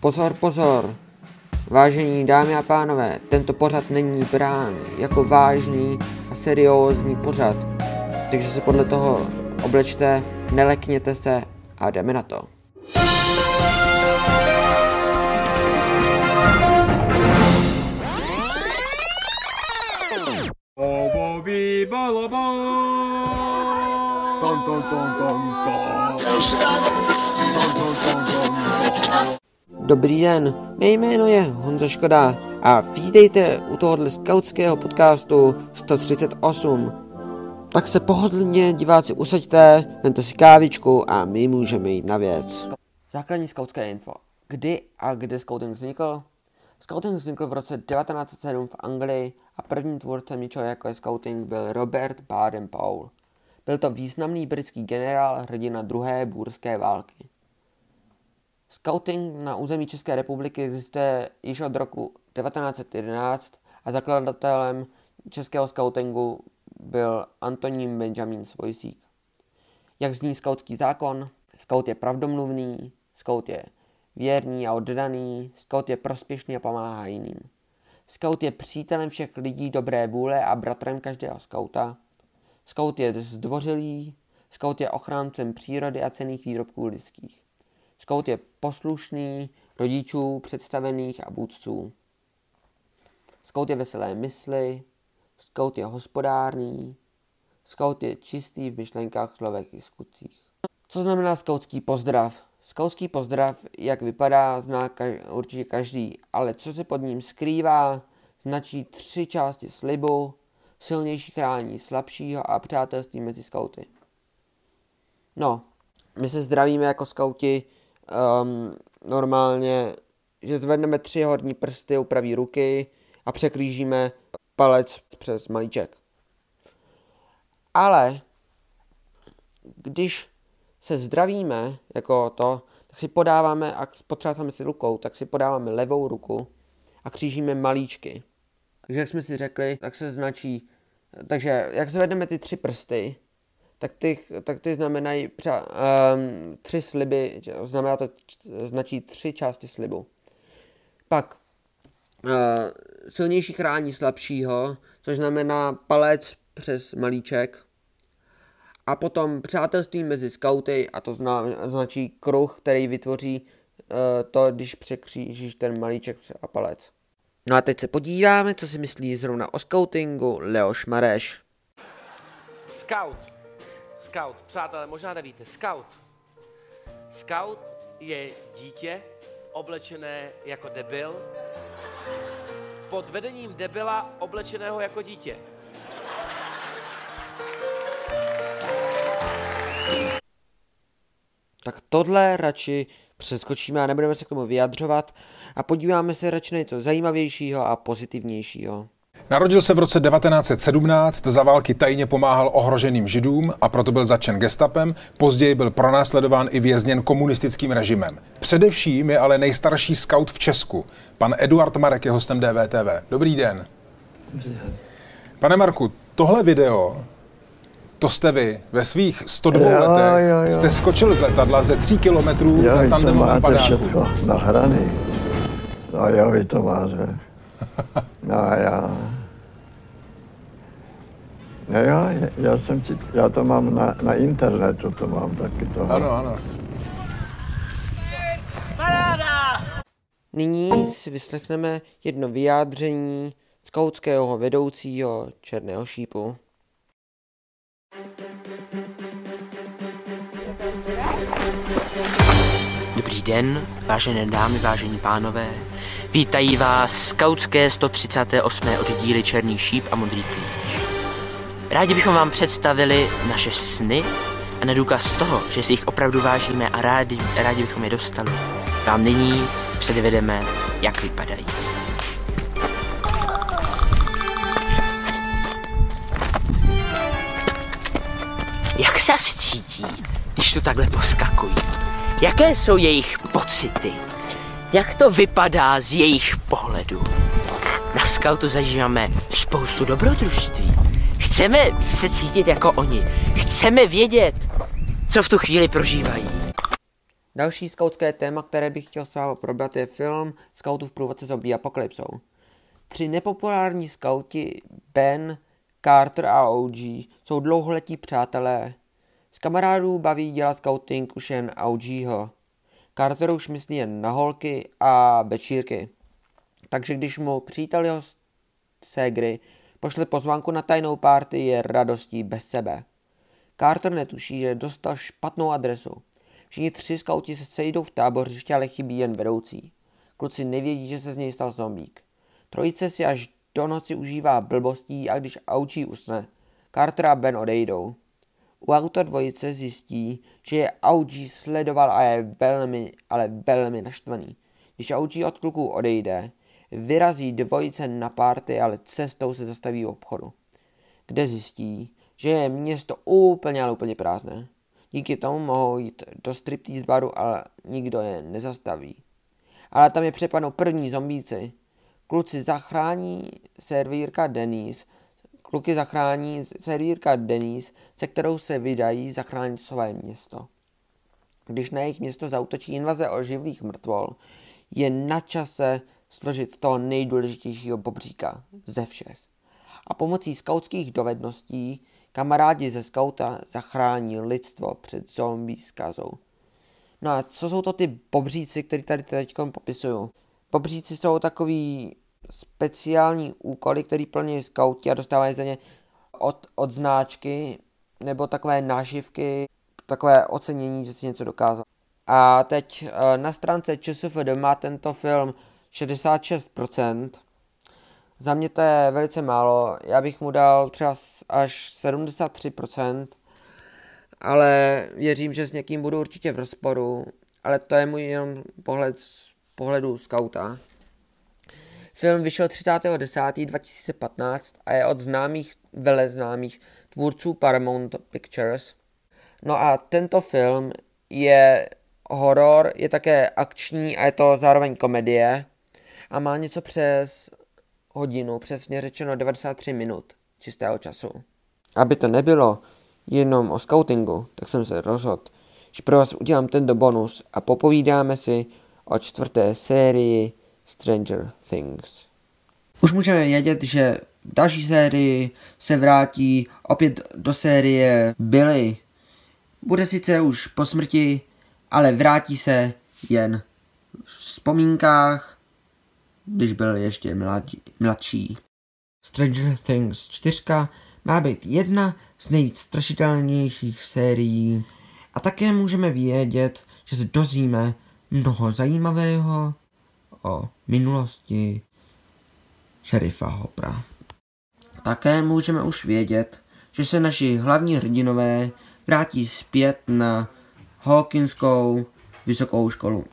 Pozor, pozor! Vážení dámy a pánové, tento pořad není brán jako vážný a seriózní pořad, takže se podle toho oblečte, nelekněte se a jdeme na to. Balaba. Ton. Ton ton ton ton. Dobrý den, mé jméno je Honza Škoda a vítejte u tohohle skautského podcastu 138. Tak se pohodlně diváci usaďte, vemte si kávičku a my můžeme jít na věc. Základní skautské info. Kdy a kde scouting vznikl? Scouting vznikl v roce 1907 v Anglii a prvním tvůrcem něčeho jako je scouting byl Robert Baden-Powell. Byl to významný britský generál hrdina druhé bůrské války. Scouting na území České republiky existuje již od roku 1911 a zakladatelem českého scoutingu byl Antonín Benjamin Svojsík. Jak zní skautský zákon? Scout je pravdomluvný, scout je věrný a oddaný, scout je prospěšný a pomáhá jiným. Scout je přítelem všech lidí dobré vůle a bratrem každého skauta. Scout je zdvořilý, scout je ochráncem přírody a cených výrobků lidských. Scout je poslušný rodičů, představených a vůdců. Scout je veselé mysli, scout je hospodárný, scout je čistý v myšlenkách, slovech i skutcích. Co znamená skautský pozdrav? Skautský pozdrav, jak vypadá, zná kaž- určitě každý, ale co se pod ním skrývá, značí tři části slibu, silnější chrání slabšího a přátelství mezi skauty. No, my se zdravíme jako skauti um, normálně, že zvedneme tři horní prsty u pravé ruky a překlížíme palec přes malíček. Ale když se zdravíme jako to, tak si podáváme a potřásáme si rukou, tak si podáváme levou ruku a křížíme malíčky. Takže jak jsme si řekli, tak se značí, takže jak zvedneme ty tři prsty, tak ty, tak ty znamenají třeba, um, tři sliby, znamená to, značí tři části slibu. Pak uh, silnější chrání slabšího, což znamená palec přes malíček. A potom přátelství mezi skauty, a to zna, značí kruh, který vytvoří uh, to, když překřížíš ten malíček a palec. No a teď se podíváme, co si myslí zrovna o skautingu Leoš Mareš. Scout. Scout. Přátelé, možná nevíte. Scout. Scout je dítě oblečené jako debil pod vedením debila oblečeného jako dítě. Tak tohle radši přeskočíme a nebudeme se k tomu vyjadřovat a podíváme se radši na něco zajímavějšího a pozitivnějšího. Narodil se v roce 1917, za války tajně pomáhal ohroženým židům a proto byl začen gestapem, později byl pronásledován i vězněn komunistickým režimem. Především je ale nejstarší scout v Česku. Pan Eduard Marek je hostem DVTV. Dobrý den. Pane Marku, tohle video, to jste vy. Ve svých 102 Jo, letech jo, jo. jste skočil z letadla ze 3 kilometrů Jo, na tandemovém padáku. všechno nahraný. No jo, vy to máte. No já. No já, já jsem si, já to mám na, na internetu, to mám taky to. Ano, ano. Nyní si vyslechneme jedno vyjádření skautského vedoucího Černého šípu. Dobrý den, vážené dámy, vážení pánové. Vítají vás skautské 138. oddíly Černý šíp a Modrý klíč. Rádi bychom vám představili naše sny a na důkaz toho, že si jich opravdu vážíme a rádi, rádi bychom je dostali, vám nyní předvedeme, jak vypadají. Jak se asi cítí, když tu takhle poskakují? Jaké jsou jejich pocity? Jak to vypadá z jejich pohledu? Na skautu zažíváme spoustu dobrodružství. Chceme se cítit jako oni. Chceme vědět, co v tu chvíli prožívají. Další skautské téma, které bych chtěl s vámi probrat, je film Skautů v průvodce zombie apokalypsou. Tři nepopulární skauti, Ben, Carter a OG, jsou dlouholetí přátelé. Z kamarádů baví dělat scouting už jen OGho. Carter už myslí jen na holky a večírky. Takže když mu přítel jeho ségry pošle pozvánku na tajnou párty, je radostí bez sebe. Carter netuší, že dostal špatnou adresu. Všichni tři skauti se sejdou v tábořišti, ale chybí jen vedoucí. Kluci nevědí, že se z něj stal zombík. Trojice si až do noci užívá blbostí a když Aučí usne, Carter a Ben odejdou. U auta dvojice zjistí, že je Auji sledoval a je velmi, ale velmi naštvaný. Když Auji od kluků odejde, vyrazí dvojice na párty, ale cestou se zastaví u obchodu, kde zjistí, že je město úplně, ale úplně prázdné. Díky tomu mohou jít do striptease baru, ale nikdo je nezastaví. Ale tam je přepadnou první zombíci. Kluci zachrání servírka Denise, kluky zachrání servírka Denise, se kterou se vydají zachránit své město. Když na jejich město zautočí invaze oživlých mrtvol, je na čase složit toho nejdůležitějšího bobříka ze všech. A pomocí skautských dovedností kamarádi ze skauta zachrání lidstvo před zombie zkazou. No a co jsou to ty bobříci, které tady teď popisuju? Bobříci jsou takový speciální úkoly, který plní skauti a dostávají za ně od, od značky nebo takové náživky, takové ocenění, že si něco dokázal. A teď eh, na stránce ČSFD má tento film 66%. Za mě to je velice málo, já bych mu dal třeba až 73%, ale věřím, že s někým budu určitě v rozporu, ale to je můj jenom pohled z pohledu skauta. Film vyšel 30.10.2015 a je od známých, veleznámých tvůrců Paramount Pictures. No a tento film je horor, je také akční a je to zároveň komedie a má něco přes hodinu, přesně řečeno 93 minut čistého času. Aby to nebylo jenom o scoutingu, tak jsem se rozhodl, že pro vás udělám tento bonus a popovídáme si o čtvrté sérii Stranger Things. Už můžeme vědět, že v další sérii se vrátí opět do série Billy. Bude sice už po smrti, ale vrátí se jen v vzpomínkách, když byl ještě mladí, mladší. Stranger Things 4 má být jedna z nejvíc strašidelnějších sérií a také můžeme vědět, že se dozvíme mnoho zajímavého o minulosti šerifa Hopra. Také můžeme už vědět, že se naši hlavní hrdinové vrátí zpět na Hawkinskou vysokou školu.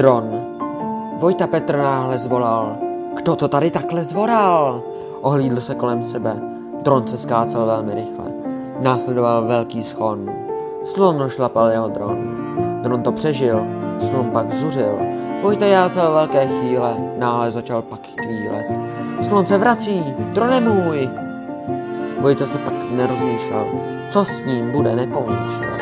Dron. Vojta Petr náhle zvolal. Kdo to tady takhle zvoral? Ohlídl se kolem sebe. Dron se skácel velmi rychle. Následoval velký schon. Slon šlapal jeho dron. Dron to přežil. Slon pak zuřil. Vojta jázel velké chvíle. Náhle začal pak kvílet. Slon se vrací. Drone můj. Vojta se pak nerozmýšlel. Co s ním bude, nepomýšlel.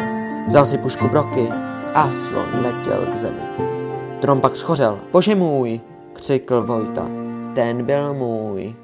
Vzal si pušku broky a slon letěl k zemi. Dron pak schořel. Bože můj, křikl Vojta. Ten byl můj.